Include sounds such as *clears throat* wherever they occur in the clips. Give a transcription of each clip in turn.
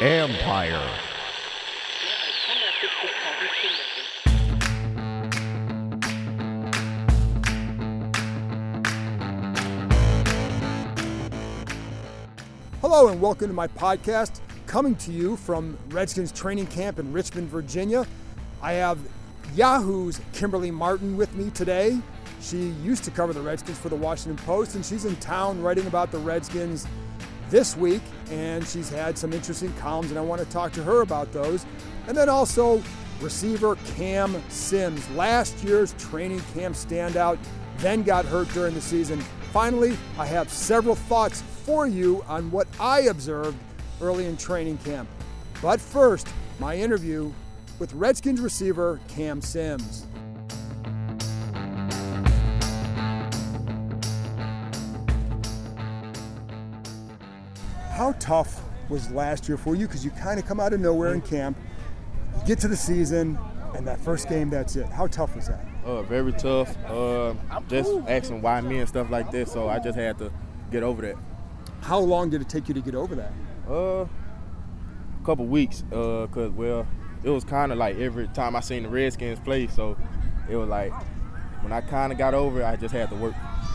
Empire. Hello and welcome to my podcast, coming to you from Redskins training camp in Richmond, Virginia. I have Yahoo's Kimberly Martin with me today. She used to cover the Redskins for the Washington Post, and she's in town writing about the Redskins this week, and she's had some interesting columns, and I want to talk to her about those. And then also receiver Cam Sims, last year's training camp standout, then got hurt during the season. Finally, I have several thoughts for you on what I observed early in training camp. But first, my interview with Redskins receiver Cam Sims. How tough was last year for you? Because you kind of come out of nowhere in camp, you get to the season, and that first game, that's it. How tough was that? Uh, very tough. Uh, just asking why me and stuff like this. So I just had to get over that. How long did it take you to get over that? Uh, a couple weeks. Uh, cause well, it was kind of like every time I seen the Redskins play, so it was like when I kind of got over it, I just had to work.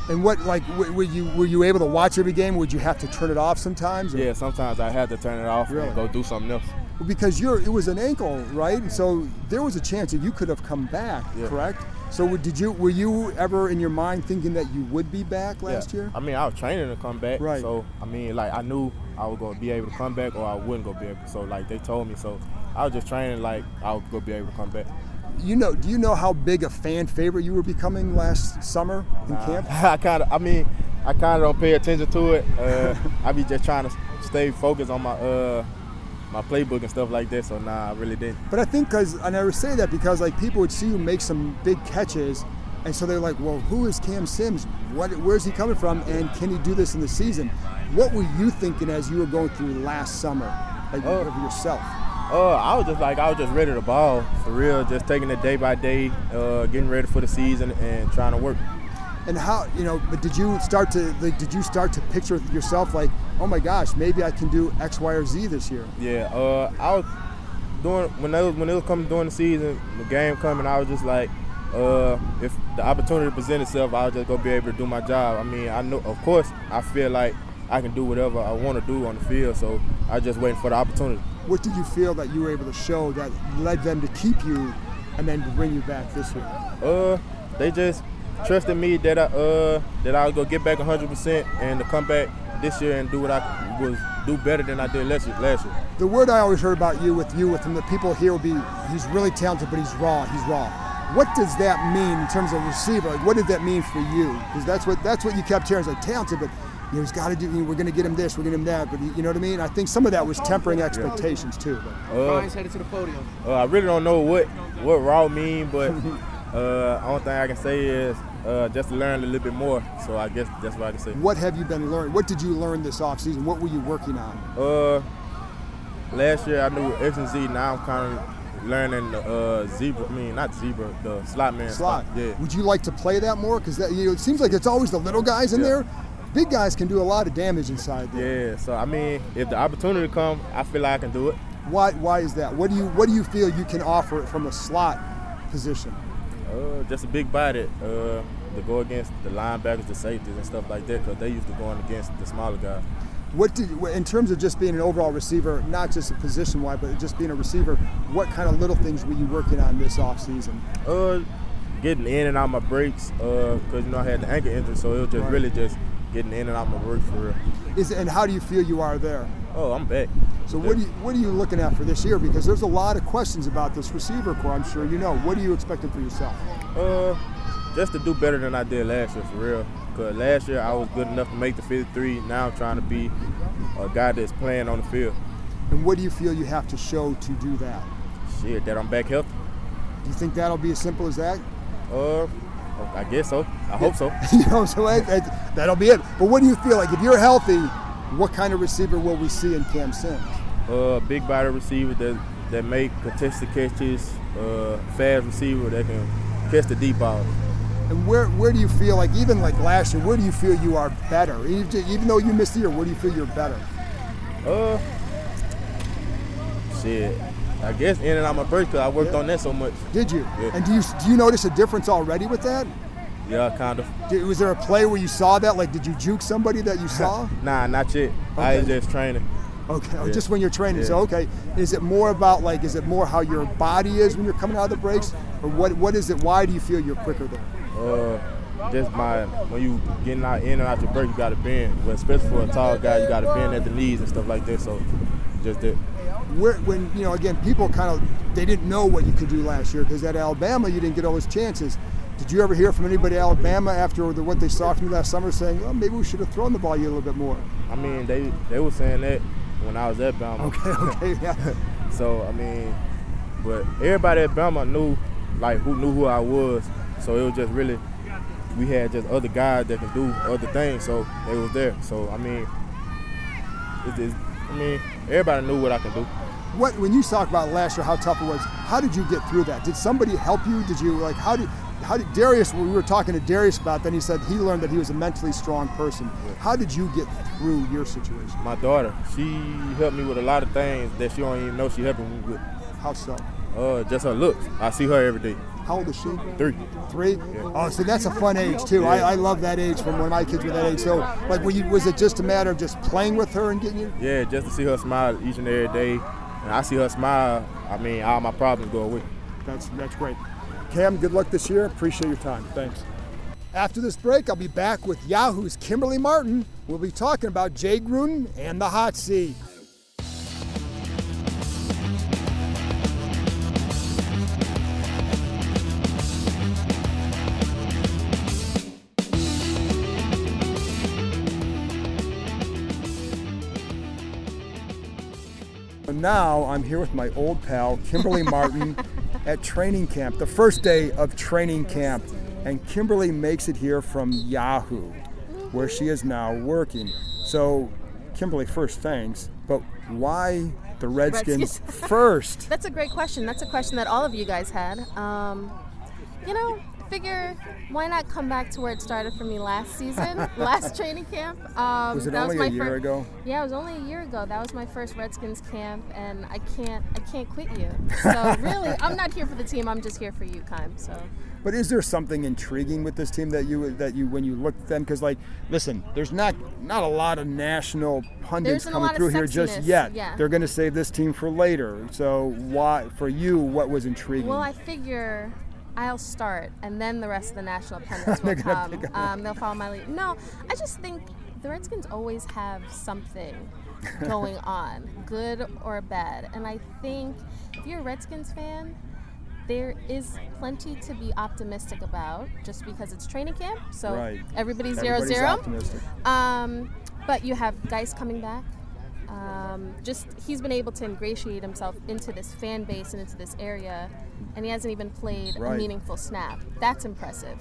And what like w- were you were you able to watch every game? Would you have to turn it off sometimes? or- Yeah, sometimes I had to turn it off Really? and go do something else. Well, because you're it was an ankle, right? And so there was a chance that you could have come back, Yeah. correct? So did you were you ever in your mind thinking that you would be back last Yeah. year? I mean, I was training to come back. Right. So I mean, like I knew I was gonna be able to come back, or I wouldn't go be able. So like they told me, so I was just training like I was gonna be able to come back. You know, do you know how big a fan favorite you were becoming last summer in camp? *laughs* I kind of, I mean, I kind of don't pay attention to it. Uh, I be just trying to stay focused on my uh my playbook and stuff like that. So nah, I really didn't. But I think because and I would say that because like people would see you make some big catches, and so they're like, well, who is Cam Sims? What, where's he coming from? And can he do this in the season? What were you thinking as you were going through last summer, like Oh. of yourself? Uh, I was just like, I was just ready to ball for real, just taking it day by day, uh, getting ready for the season and trying to work. And how you know? But did you start to like? Did you start to picture yourself like, oh my gosh, maybe I can do X, Y, or Z this year? Yeah, uh, I was doing when it was when it was coming during the season, the game coming. I was just like, uh, if the opportunity presented itself, I was just gonna be able to do my job. I mean, I know, of course, I feel like I can do whatever I want to do on the field. So I just waiting for the opportunity. What did you feel that you were able to show that led them to keep you, and then bring you back this year? Uh, they just trusted me that I uh that I was gonna get back 100 percent and to come back this year and do what I was do better than I did last year. Last year. The word I always heard about you with you with him, the people here will be he's really talented, but he's raw. He's raw. What does that mean in terms of receiver? Like, what did that mean for you? Because that's what that's what you kept hearing. It's like talented, but you know, he's got to do. You know, we're going to get him this, we're going to get him that. But you know what I mean? I think some of that was tempering expectations too. But Uh, Brian's headed to the podium. uh, I really don't know what what raw mean, but uh, only thing I can say is uh, just learn a little bit more. So I guess that's what I can say. what have you been learning? What did you learn this offseason? What were you working on? Uh, last year I knew X and Z. Now I'm kind of learning the uh, zebra. I mean, not zebra, the slot man. Slot. Yeah. Would you like to play that more? Because that you know, it seems like it's always the little guys in Yeah. there. Big guys can do a lot of damage inside there. Yeah. So I mean, if the opportunity come, I feel like I can do it. Why? Why is that? What do you What do you feel you can offer from a slot position? Uh, just a big body uh, to go against the linebackers, the safeties, and stuff like that, because they used to going against the smaller guys. What did in terms of just being an overall receiver, not just a position wide, but just being a receiver? What kind of little things were you working on this offseason? Uh, getting in and out my breaks, uh, cause you know I had the ankle injury, so it was just Right. really just getting in and out my work for real. Is and how do you feel you are there? Oh, I'm back. So what do you what are you looking at for this year? Because there's a lot of questions about this receiver core. I'm sure you know. What are you expecting for yourself? Uh, just to do better than I did last year for real. Cause last year I was good enough to make the 53. Now I'm trying to be a guy that's playing on the field. And what do you feel you have to show to do that? Shit, that I'm back healthy. Do you think that'll be as simple as that? Uh, I guess so. I hope so. *laughs* you know, so that, that, that'll be it. But what do you feel like if you're healthy? What kind of receiver will we see in Cam Sims? Uh, big body receiver that that make contested catches. Uh, fast receiver that can catch the deep ball. And where where do you feel like even like last year? Where do you feel you are better? Even, even though you missed the year, where do you feel you're better? Uh, shit. I guess in and out my break because I worked Yeah. on that so much. Did you? Yeah. And do you do you notice a difference already with that? Yeah, kind of. Did, was there a play where you saw that? Like, did you juke somebody that you saw? *laughs* Nah, not yet. I was just training. Okay, Yeah. just when you're training. So okay, is it more about like, is it more how your body is when you're coming out of the breaks, or what? What is it? Why do you feel you're quicker there? Uh, just my when you getting out in and out your break, you got to bend. But especially for a tall guy, you got to bend at the knees and stuff like that. So, just that. Where, when you know, again, people kind of they didn't know what you could do last year because at Alabama you didn't get all those chances. Did you ever hear from anybody at Alabama after the, what they saw from you last summer saying, well, maybe we should have thrown the ball you a little bit more? I mean, they they were saying that when I was at Bama. Okay, *laughs* okay, yeah. *laughs* So I mean, but everybody at Bama knew, like, who knew who I was. So it was just really, we had just other guys that can do other things. So they was there. So I mean, it is. I mean, everybody knew what I could do. What when you talk about last year, how tough it was? How did you get through that? Did somebody help you? Did you like how did how did Derrius? We were talking to Derrius about. Then he said he learned that he was a mentally strong person. How did you get through your situation? My daughter, she helped me with a lot of things that she don't even know she helped me with. How so? Uh, just her looks. I see her every day. How old is she? Three. Three? Oh, see, that's a fun age too. I, I love that age from when my kids were that age. So, like, you, was it just a matter of just playing with her and getting you? Yeah, just to see her smile each and every day. And I see her smile. I mean, all my problems go away. That's that's great. Cam, good luck this year. Appreciate your time. Thanks. After this break, I'll be back with Yahoo's Kimberly Martin. We'll be talking about Jay Gruden and the hot seat. Now I'm here with my old pal, Kimberly *laughs* Martin, at training camp, the first day of training camp. And Kimberly makes it here from Yahoo, where she is now working. So, Kimberly, first, thanks. But why the *laughs* Redskins Redskins. first? *laughs* That's a great question. That's a question that all of you guys had. Um, you know, figure why not come back to where it started for me last season, *laughs* last training camp. Um, Was it that only my a year fir- ago? Yeah, it was only a year ago. That was my first Redskins camp, and I can't, I can't quit you. So *laughs* really, I'm not here for the team. I'm just here for you, Keim. So. But is there something intriguing with this team that you that you when you look at them? Because like, listen, there's not not a lot of national pundits There isn't a coming through here just yet. yeah. They're going to save this team for later. So why for you? What was intriguing? Well, I figure I'll start, and then the rest of the national *laughs* pundits will come. Um, they'll follow my lead. No, I just think the Redskins always have something *laughs* going on, good or bad. And I think if you're a Redskins fan, there is plenty to be optimistic about, just because it's training camp. So Right. everybody's zero Everybody's zero. Um, but you have guys coming back. Um, just he's been able to ingratiate himself into this fan base and into this area, and he hasn't even played Right. a meaningful snap. That's impressive.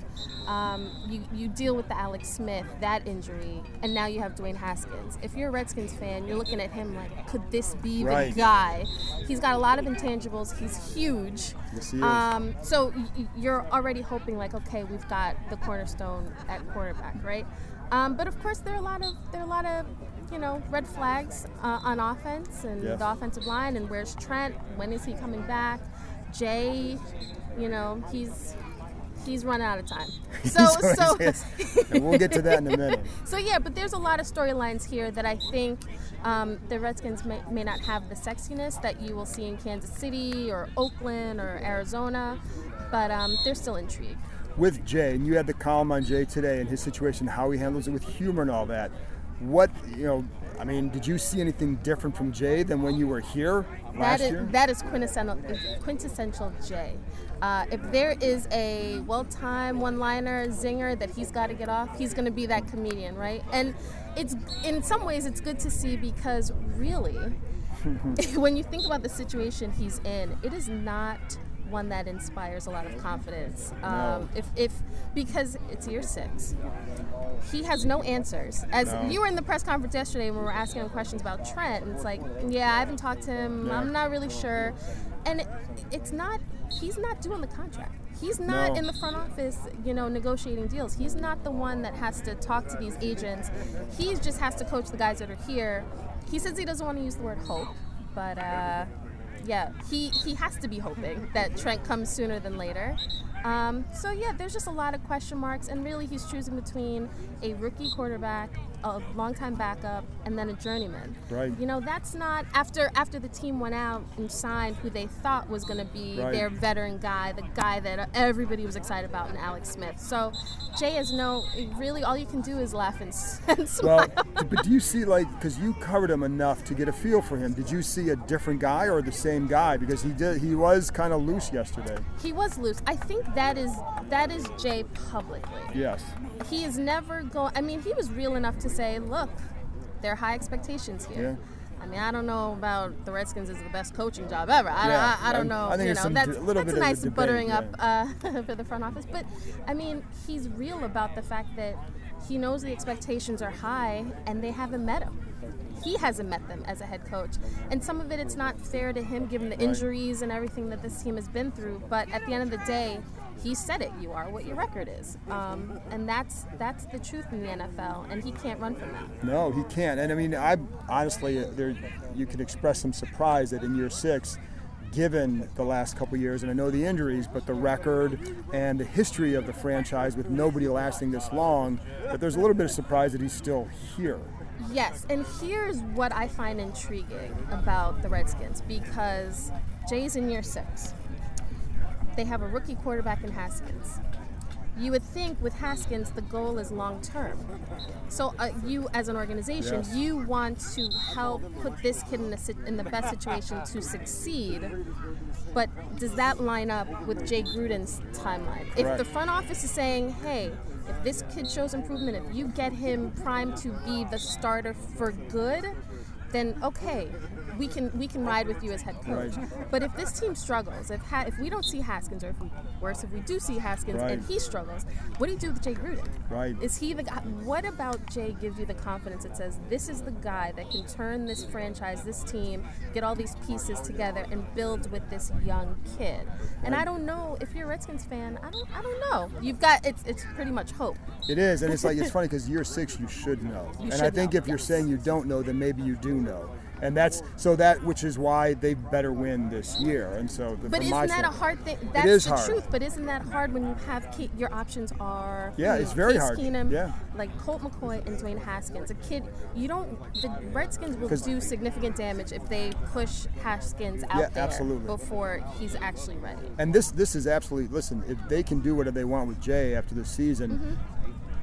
Um, you you deal with the Alex Smith that injury, and now you have Dwayne Haskins. If you're a Redskins fan, you're looking at him like, could this be Right. the guy? He's got a lot of intangibles. He's huge. Yes, he is. Um, so y- y- you're already hoping like, okay, we've got the cornerstone at quarterback, right? Um, but of course, there are a lot of there are a lot of you know red flags uh, on offense and Yes. the offensive line. And where's Trent? When is he coming back? Jay, you know he's he's running out of time. *laughs* So He's- so. and we'll get to that in a minute. *laughs* So yeah, but there's a lot of storylines here that I think um, the Redskins may, may not have the sexiness that you will see in Kansas City or Oakland or Arizona, but um, they're still intrigued. with Jay, and you had the column on Jay today and his situation, how he handles it with humor and all that. What you know, I mean, did you see anything different from Jay than when you were here last That is year? that is quintessential quintessential Jay. Uh, if there is a well-timed one-liner zinger that he's got to get off, he's going to be that comedian, right? And it's in some ways it's good to see because really, *laughs* *laughs* when you think about the situation he's in, it is not one that inspires a lot of confidence. Um, if, if because it's year six, he has no answers. As No. you were in the press conference yesterday when we were asking him questions about Trent, and it's like, yeah, I haven't talked to him. Yeah. I'm not really sure. And it, it's not. He's not doing the contract. He's not No. in the front office, you know, negotiating deals. He's not the one that has to talk to these agents. He just has to coach the guys that are here. He says he doesn't want to use the word hope, but uh, yeah, he he has to be hoping that Trent comes sooner than later. Um, so yeah, there's just a lot of question marks, and really he's choosing between a rookie quarterback, a longtime backup, and then a journeyman. Right. You know, that's not after after the team went out and signed who they thought was going to be Right. their veteran guy, the guy that everybody was excited about, in Alex Smith. So Jay has no really all you can do is laugh and, *laughs* and smile. Well, but do you see like because you covered him enough to get a feel for him? Did you see a different guy or the same guy? Because he did he was kind of loose yesterday. he was loose. I think that is that is Jay publicly. Yes. He is never going. I mean, he was real enough to say, "Look, there are high expectations here." Yeah. I mean, I don't know about the Redskins is the best coaching job ever. I, Yeah, I, I don't know. I think you know, some that's d- little that's bit a of a nice debate, buttering yeah. up uh, *laughs* for the front office. But I mean, he's real about the fact that he knows the expectations are high, and they haven't met him. He hasn't met them as a head coach, and some of it it's not fair to him given the injuries and everything that this team has been through. But at the end of the day, he said it. You are what your record is, um, and that's that's the truth in the NFL, and he can't run from that. No, he can't. And I mean, I honestly, uh, there you can express some surprise that in year six, given the last couple years, and I know the injuries, but the record and the history of the franchise with nobody lasting this long, that there's a little bit of surprise that he's still here. Yes, and here's what I find intriguing about the Redskins because Jay's in year six. They have a rookie quarterback in Haskins. You would think with Haskins the goal is long term. So uh, you, as an organization, Yes. you want to help put this kid in, a, in the best situation to succeed. But does that line up with Jay Gruden's timeline? If the front office is saying, hey, if this kid shows improvement, if you get him primed to be the starter for good, then okay, we can we can ride with you as head coach. Right. But if this team struggles, if ha- if we don't see Haskins, or if we, worse, if we do see Haskins Right. and he struggles, what do you do with Jay Gruden? Right. Is he the guy? What about Jay gives you the confidence that says this is the guy that can turn this franchise, this team, get all these pieces together and build with this young kid? And I don't know if you're a Redskins fan. I don't. I don't know. You've got it's it's pretty much hope. It is, and it's like it's funny because year six you should know, You and I think know, if you're saying you don't know, then maybe you do know, and that's so that which is why they better win this year. And so, the, But isn't that a hard thing? That's is the hard. truth. But isn't that hard when you have Ke- your options are? Yeah, hmm, it's very Case hard. Keenum, Yeah. like Colt McCoy and Dwayne Haskins. A kid, you don't. The Redskins will do significant damage if they push Haskins out Yeah, there absolutely. before he's actually ready. And this this is absolutely listen. If they can do whatever they want with Jay after the season, Mm-hmm.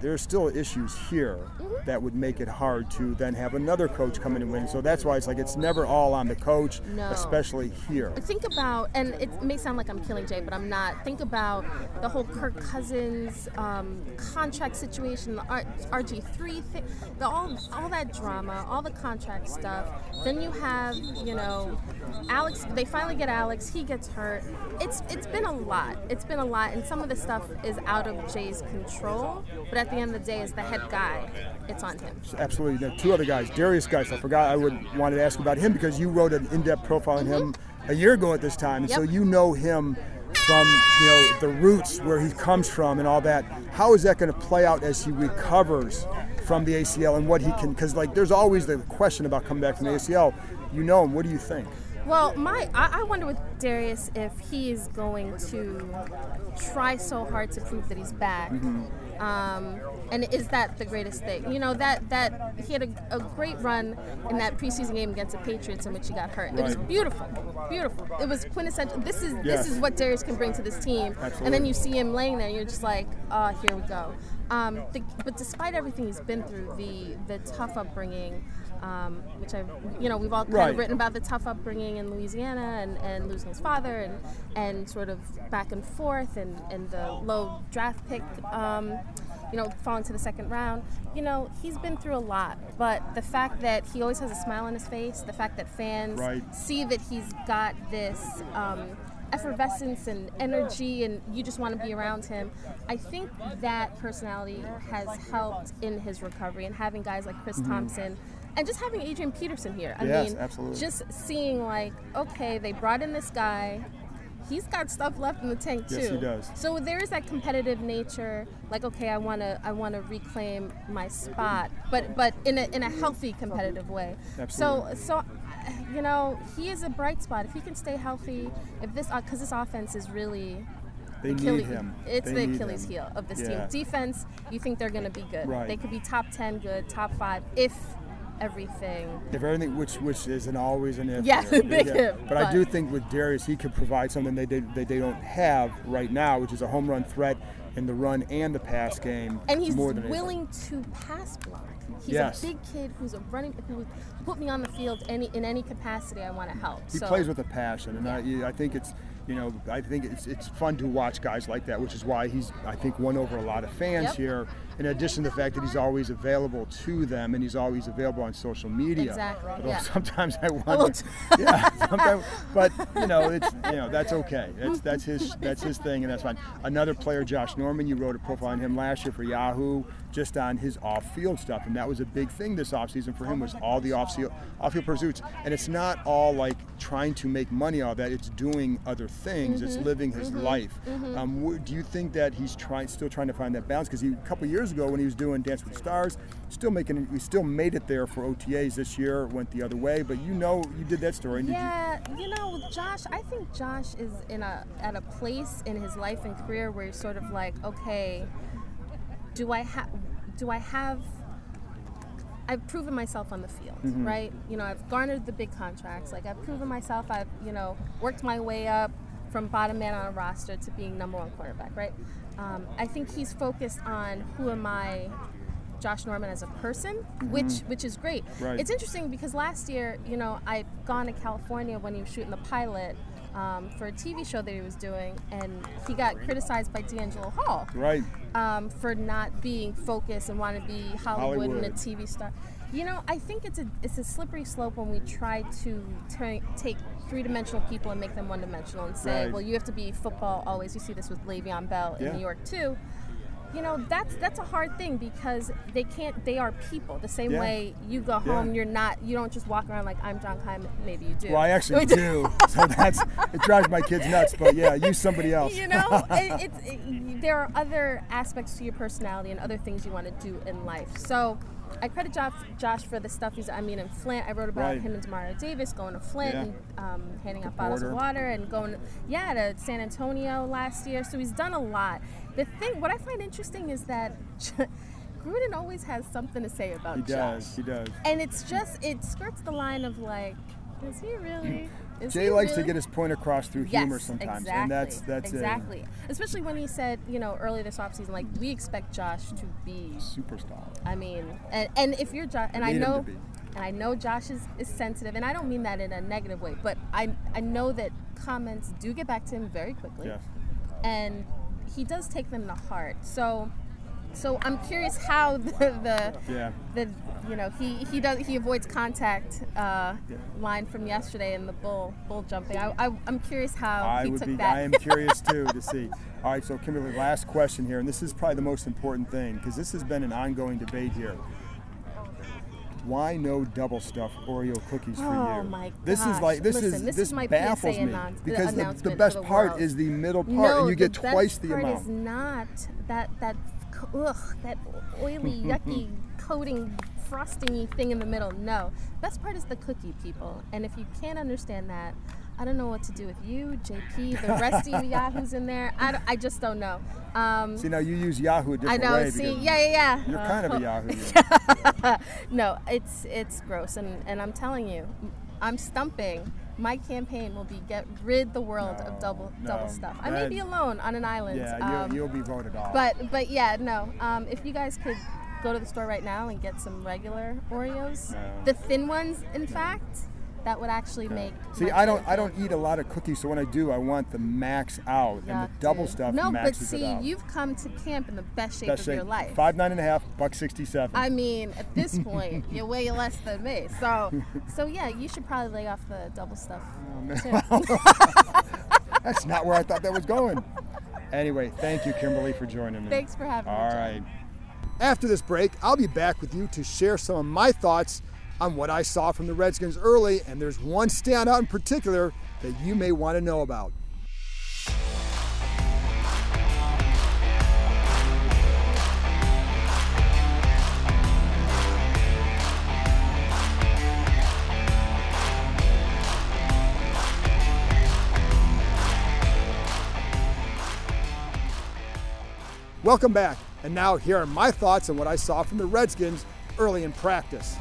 There are still issues here that would make it hard to then have another coach come in and win. So that's why it's like it's never all on the coach, No. especially here. Think about, and it may sound like I'm killing Jay, but I'm not. Think about the whole Kirk Cousins um, contract situation, the RG3 thing, the, all, all that drama, all the contract stuff. Then you have, you know, Alex. They finally get Alex. He gets hurt. It's it's been a lot. It's been a lot, and some of the stuff is out of Jay's control. But at the end of the day, as the head guy, it's on him. Absolutely. There are two other guys, Derrius Guice. I forgot I would wanted to ask about him because you wrote an in-depth profile on him a year ago at this time, and so Mm-hmm. You know him from you know the roots where he comes from and all that. How is that going to play out as he recovers from the ACL and what he can? Because like there's always the question about coming back from the ACL. You know him. What do you think? Well, my I, I wonder with Derrius if he is going to try so hard to prove that he's back. Um, and is that the greatest thing? You know that that he had a, a great run in that preseason game against the Patriots in which he got hurt. It was beautiful, beautiful. It was quintessential. This is Yes. this is what Derrius can bring to this team. And then you see him laying there, and you're just like, oh, here we go. Um, the, but despite everything he's been through, the the tough upbringing, um, which I, you know, we've all kind Right. of written about the tough upbringing in Louisiana and, and losing his father and, and sort of back and forth and, and the low draft pick, um, you know, falling to the second round. You know, he's been through a lot, but the fact that he always has a smile on his face, the fact that fans Right. see that he's got this um, effervescence and energy and you just want to be around him, I think that personality has helped in his recovery and having guys like Chris Thompson and just having Adrian Peterson here. I. Yes, mean, absolutely. just seeing like, okay, they brought in this guy. he's got stuff left in the tank too. Yes, he does. So there is that competitive nature. Like, okay, I wanna I wanna reclaim my spot, but but in a in a healthy competitive way. Absolutely. So so. You know, he is a bright spot. If he can stay healthy, if this, uh, because this offense is really They need him. It's They the Achilles heel of this Yeah. team. Defense, you think they're going to be good. Right. They could be top 10 good, top 5 if everything. If everything, which which isn't always an if. Yeah, big *laughs* if, But, I do think with Derrius, he could provide something they did that they don't have right now, which is a home run threat in the run and the pass game. And he's more than anything. willing to pass block. He's Yes. a big kid who's a running who would put me on the field any in any capacity I want to help. He so, plays with a passion, and I, I think it's, you know, I think it's it's fun to watch guys like that, which is why he's, I think, won over a lot of fans Yep. here. In addition to the fact that he's always available to them, and he's always available on social media. Exactly, Although yeah. sometimes I wonder. *laughs* yeah, sometimes, but you know, it's you know that's okay. That's that's his that's his thing, and that's fine. Another player, Josh Norman, you wrote a profile on him last year for Yahoo, just on his off-field stuff, and that was a big thing this offseason for him was all the off-field off-field pursuits, and it's not all like trying to make money of that. It's doing other things. It's living his life. Um, do you think that he's trying, still trying to find that balance? Because a couple years ago when he was doing Dance with Stars, still making, we still made it there for OTAs. This year it went the other way, but you know, you did that story. did you- Yeah, you know, with Josh, I think Josh is in a at a place in his life and career where he's sort of like, okay, do I have do I have I've proven myself on the field, Mm-hmm. right? You know, I've garnered the big contracts. Like I've proven myself. I've you know worked my way up from bottom man on a roster to being number one quarterback, right? Um, I think he's focused on who am I, Josh Norman as a person, which which is great. Mm-hmm. Right. It's interesting because last year, you know, I'd gone to California when he was shooting the pilot um, for a TV show that he was doing, and he got criticized by DeAngelo Hall Right. um, for not being focused and want to be Hollywood, and a TV star. You know, I think it's a it's a slippery slope when we try to turn, take three dimensional people and make them one dimensional and say, Right. well, you have to be football always. You see this with Le'Veon Bell in Yeah. New York too. You know, that's that's a hard thing because they can't. They are people. The same Yeah. way you go Yeah. home, you're not. You don't just walk around like I'm John Keim. Maybe you do. Well, I actually *laughs* do. So that's it drives my kids nuts. But yeah, use somebody *laughs* else. you know *laughs* it, it's it, there are other aspects to your personality and other things you want to do in life so I credit Josh, Josh for the stuff he's. I mean, in Flint, I wrote about Right. him and Demario Davis going to Flint Yeah. and um, handing out bottles border. of water and going, yeah, to San Antonio last year. So he's done a lot. The thing, what I find interesting is that *laughs* Gruden always has something to say about He Josh, does. He does. and it's just it skirts the line of like, is he really? *clears throat* Is Jay likes to get his point across through humor sometimes, exactly, and that's that's exactly. Especially when he said, you know, early this offseason, like we expect Josh to be. superstar. I mean, and, and if you're Josh, and I need him to know, and I know Josh is, is sensitive, and I don't mean that in a negative way, but I I know that comments do get back to him very quickly, Yes. and he does take them to heart. So. So I'm curious how *laughs* the, the Yeah. the you know he he does he avoids contact uh, Yeah. line from yesterday in the bull bull jumping. I, I I'm curious how I he would took be. that. I am curious *laughs* too to see. All right, so Kimberly, last question here, and this is probably the most important thing because this has been an ongoing debate here. Why no double stuffed Oreo cookies for Oh, you? my This is like this Listen, is this this is my baffles PSA me announce- because the, the best the part is the middle part, no, and you get twice the twice best the part amount. is not that that ugh that oily *laughs* yucky coating frostingy thing in the middle. No, best part is the cookie, people. And if you can't understand that, I don't know what to do with you, JP, the rest of you *laughs* yahoos in there. I, don't- I just don't know. Um, See now you use Yahoo a I different I know. way. See, yeah, yeah, yeah. You're Uh, kind of a Yahoo. *laughs* no, it's it's gross, and and I'm telling you, I'm stumping. My campaign will be get rid the world No, of double no, double stuff. I may be alone on an island. yeah, um, you'll, you'll be voted off. but but yeah, no. Um, if you guys could go to the store right now and get some regular Oreos, No. the thin ones, in fact, that would actually make. See, I don't, I don't eat a lot of cookies, so when I do, I want the max out, and the double stuff No, but see, you've come to camp in the best shape Best of shape, your life. Five nine and a half, buck sixty-seven. I mean, at this *laughs* point, you weigh less than me. So, *laughs* so yeah, you should probably lay off the double stuff. Oh. *laughs* That's not where I thought that was going. Anyway, thank you, Kimberly, for joining me. Thanks for having me. All right. After this break, I'll be back with you to share some of my thoughts on what I saw from the Redskins early, and there's one standout in particular that you may want to know about. Welcome back, and now here are my thoughts on what I saw from the Redskins early in practice.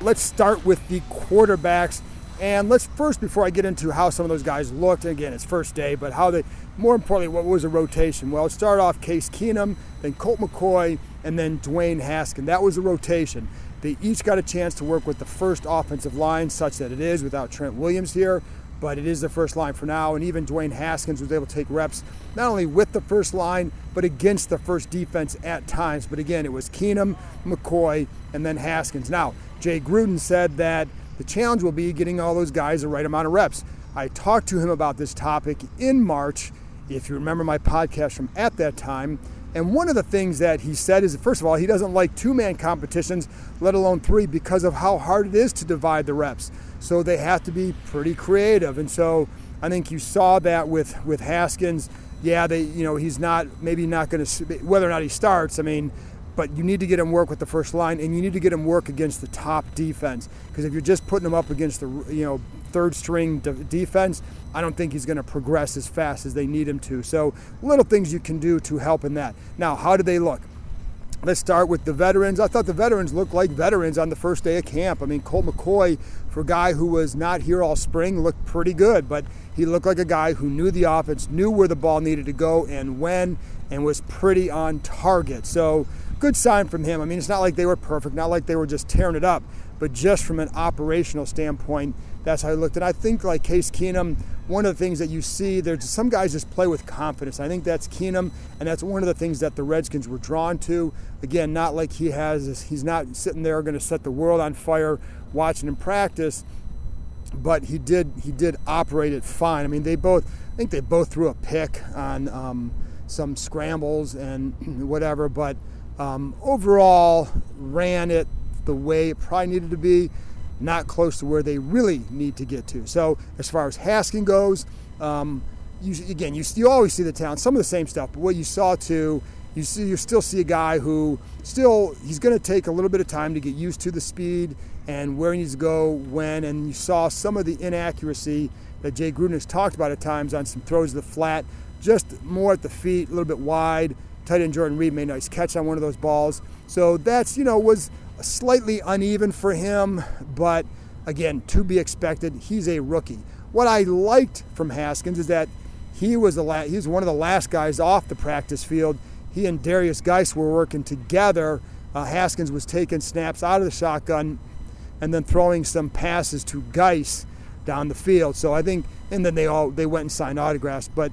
Let's start with the quarterbacks. And let's first, before I get into how some of those guys looked, again, it's first day, but how they, more importantly, what was the rotation? Well, it started off Case Keenum, then Colt McCoy, and then Dwayne Haskin. That was the rotation. They each got a chance to work with the first offensive line, such that it is without Trent Williams here, but it is the first line for now. And even Dwayne Haskins was able to take reps not only with the first line, but against the first defense at times. But again, it was Keenum, McCoy, and then Haskins. Now, Jay Gruden said that the challenge will be getting all those guys the right amount of reps. I talked to him about this topic in March. If you remember my podcast from at that time, and one of the things that he said is, first of all, he doesn't like two man competitions, let alone three, because of how hard it is to divide the reps. So they have to be pretty creative. And so I think you saw that with, with Haskins. Yeah, they, you know, he's not, maybe not going to, whether or not he starts, I mean, but you need to get him work with the first line and you need to get him work against the top defense because if you're just putting him up against the you know third string de- defense i don't think he's going to progress as fast as they need him to so little things you can do to help in that now how do they look Let's start with the veterans. I thought the veterans looked like veterans on the first day of camp. I mean, Colt McCoy, for a guy who was not here all spring, looked pretty good, but he looked like a guy who knew the offense, knew where the ball needed to go and when, and was pretty on target. So good sign from him. I mean, it's not like they were perfect, not like they were just tearing it up, but just from an operational standpoint, that's how he looked. And I think, like Case Keenum, one of the things that you see, there's some guys just play with confidence. I think that's Keenum, and that's one of the things that the Redskins were drawn to. Again, not like he has, he's not sitting there going to set the world on fire watching him practice, but he did, he did operate it fine. I mean, they both, I think they both threw a pick on um, some scrambles and *clears throat* whatever, but um, overall, ran it the way it probably needed to be, not close to where they really need to get to. So as far as Haskin goes, um, you, again, you, you always see the talent, some of the same stuff, but what you saw too, you see, you still see a guy who still he's going to take a little bit of time to get used to the speed and where he needs to go when. And you saw some of the inaccuracy that Jay Gruden has talked about at times on some throws to the flat, just more at the feet, a little bit wide tight end Jordan Reed made a nice catch on one of those balls. So that's, you know, was slightly uneven for him, but again, to be expected. He's a rookie. What I liked from Haskins is that he was the la- he was one of the last guys off the practice field. He and Derrius Guice were working together. Uh, Haskins was taking snaps out of the shotgun and then throwing some passes to Guice down the field. So I think, and then they all they went and signed autographs. But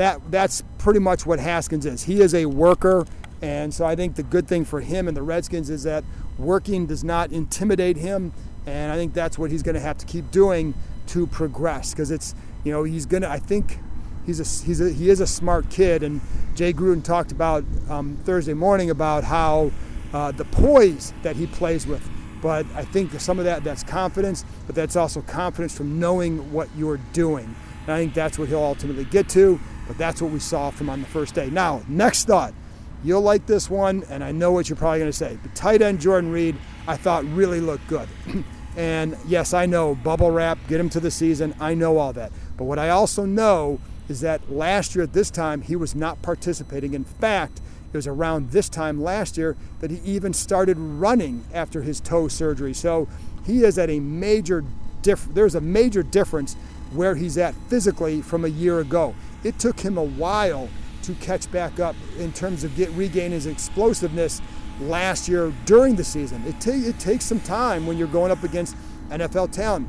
that that's pretty much what Haskins is. He is a worker, and so I think the good thing for him and the Redskins is that working does not intimidate him, and I think that's what he's going to have to keep doing to progress because it's you know he's going to I think he's a he's a he is a smart kid, and Jay Gruden talked about um, Thursday morning about how uh, the poise that he plays with. But I think some of that that's confidence, but that's also confidence from knowing what you're doing. And I think that's what he'll ultimately get to. But that's what we saw from on the first day. Now, next thought. You'll like this one, and I know what you're probably going to say. But tight end Jordan Reed, I thought really looked good. *clears throat* and yes, I know bubble wrap, get him to the season. I know all that. But what I also know is that last year at this time, he was not participating. In fact, it was around this time last year that he even started running after his toe surgery. So he is at a major diff- there's a major difference where he's at physically from a year ago it took him a while to catch back up in terms of get regain his explosiveness last year during the season. It, ta- it takes some time when you're going up against NFL talent.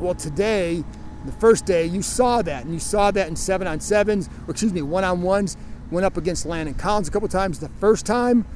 Well, today, the first day, you saw that, and you saw that in seven on sevens, or excuse me, one on ones. Went up against Landon Collins a couple times. The first time,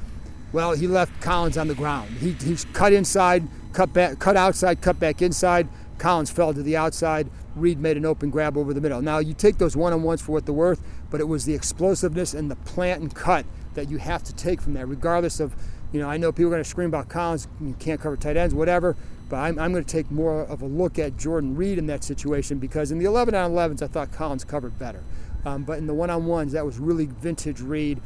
well, he left Collins on the ground. He, he cut inside, cut back, cut outside, cut back inside. Collins fell to the outside. Reed made an open grab over the middle. Now, you take those one on ones for what they're worth, but it was the explosiveness and the plant and cut that you have to take from that, regardless of, you know, I know people are going to scream about Collins, you can't cover tight ends, whatever, but I'm, I'm going to take more of a look at Jordan Reed in that situation because in the 11 on 11s, I thought Collins covered better. Um, but in the one on ones, that was really vintage Reed.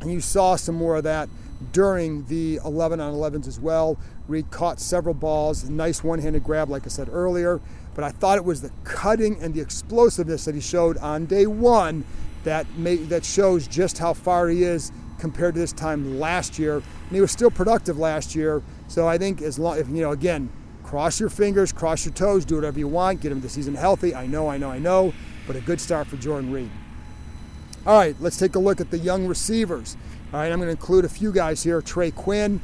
And you saw some more of that during the 11 on 11s as well. Reed caught several balls, nice one handed grab, like I said earlier. But I thought it was the cutting and the explosiveness that he showed on day one that, made, that shows just how far he is compared to this time last year. And he was still productive last year. So I think as long, if, you know, again, cross your fingers, cross your toes, do whatever you want, get him the season healthy. I know, I know, I know, but a good start for Jordan Reed. All right, let's take a look at the young receivers. All right, I'm going to include a few guys here. Trey Quinn,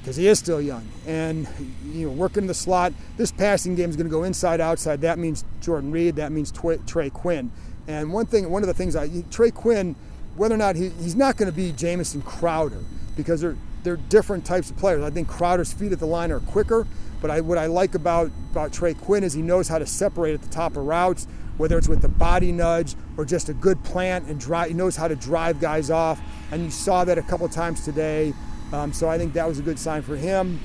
because he is still young, and you know, working the slot. This passing game is going to go inside, outside. That means Jordan Reed. That means Trey Quinn. And one thing, one of the things I Trey Quinn, whether or not he, he's not going to be Jamison Crowder because they're they're different types of players. I think Crowder's feet at the line are quicker, but I, what I like about about Trey Quinn is he knows how to separate at the top of routes whether it's with the body nudge or just a good plant and drive. He knows how to drive guys off, and you saw that a couple times today. Um, so I think that was a good sign for him.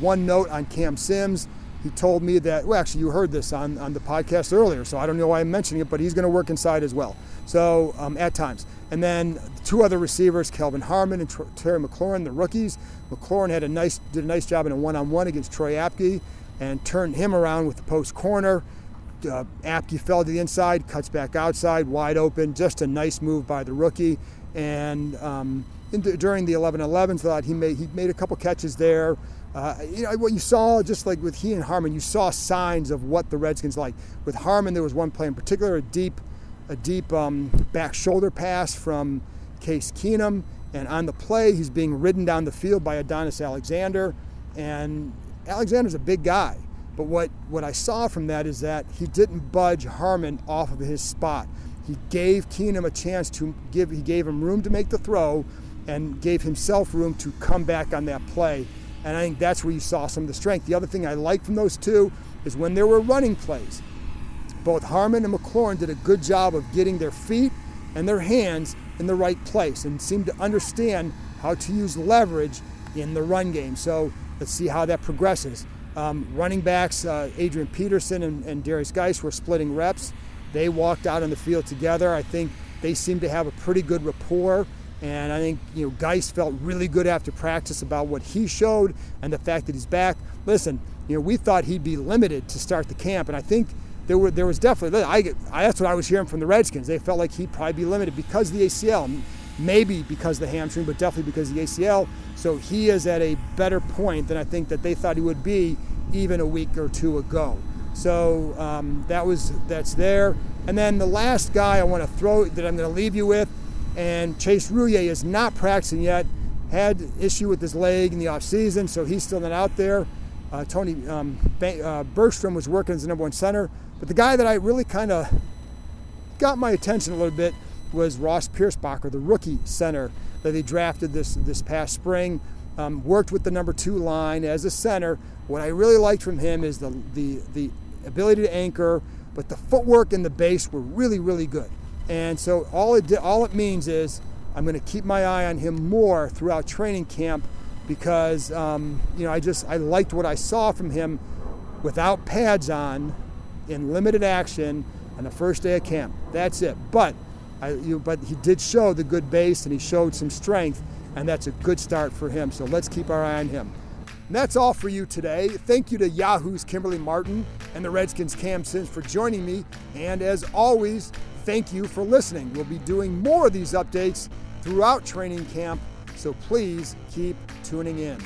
One note on Cam Sims. He told me that, well, actually, you heard this on, on the podcast earlier, so I don't know why I'm mentioning it, but he's going to work inside as well. So, um, at times. And then two other receivers, Kelvin Harmon and Terry McLaurin, the rookies. McLaurin had a nice, did a nice job in a one on one against Troy Apke and turned him around with the post corner uh, Apke fell to the inside, cuts back outside, wide open. Just a nice move by the rookie. And um, the, during the 11-11, thought he made he made a couple catches there. Uh, you know what you saw, just like with he and Harmon, you saw signs of what the Redskins like. With Harmon, there was one play in particular, a deep, a deep um, back shoulder pass from Case Keenum, and on the play, he's being ridden down the field by Adonis Alexander, and Alexander's a big guy. But what, what I saw from that is that he didn't budge Harmon off of his spot. He gave Keenum a chance to give, he gave him room to make the throw and gave himself room to come back on that play. And I think that's where you saw some of the strength. The other thing I liked from those two is when there were running plays, both Harmon and McLaurin did a good job of getting their feet and their hands in the right place and seemed to understand how to use leverage in the run game. So let's see how that progresses. Um, running backs, uh, Adrian Peterson and, and Derrius Guice were splitting reps. They walked out on the field together. I think they seemed to have a pretty good rapport. And I think you know Guice felt really good after practice about what he showed and the fact that he's back. Listen, you know we thought he'd be limited to start the camp, and I think there were there was definitely I, I that's what I was hearing from the Redskins. They felt like he'd probably be limited because the ACL, maybe because of the hamstring, but definitely because the ACL. So he is at a better point than I think that they thought he would be even a week or two ago. So um, that was that's there. And then the last guy I want to throw that I'm going to leave you with, and Chase Roullier is not practicing yet. Had issue with his leg in the offseason, so he's still not out there. Uh, Tony um, uh, Bergstrom was working as the number one center, but the guy that I really kind of got my attention a little bit was Ross Pierschbacher, the rookie center that they drafted this this past spring. Um, worked with the number two line as a center. What I really liked from him is the the the ability to anchor, but the footwork and the base were really really good. And so all it all it means is I'm going to keep my eye on him more throughout training camp because um, you know I just I liked what I saw from him without pads on in limited action on the first day of camp. That's it. But I, you, but he did show the good base and he showed some strength, and that's a good start for him. So let's keep our eye on him. And that's all for you today. Thank you to Yahoo's Kimberly Martin and the Redskins Cam Sims for joining me. And as always, thank you for listening. We'll be doing more of these updates throughout training camp, so please keep tuning in.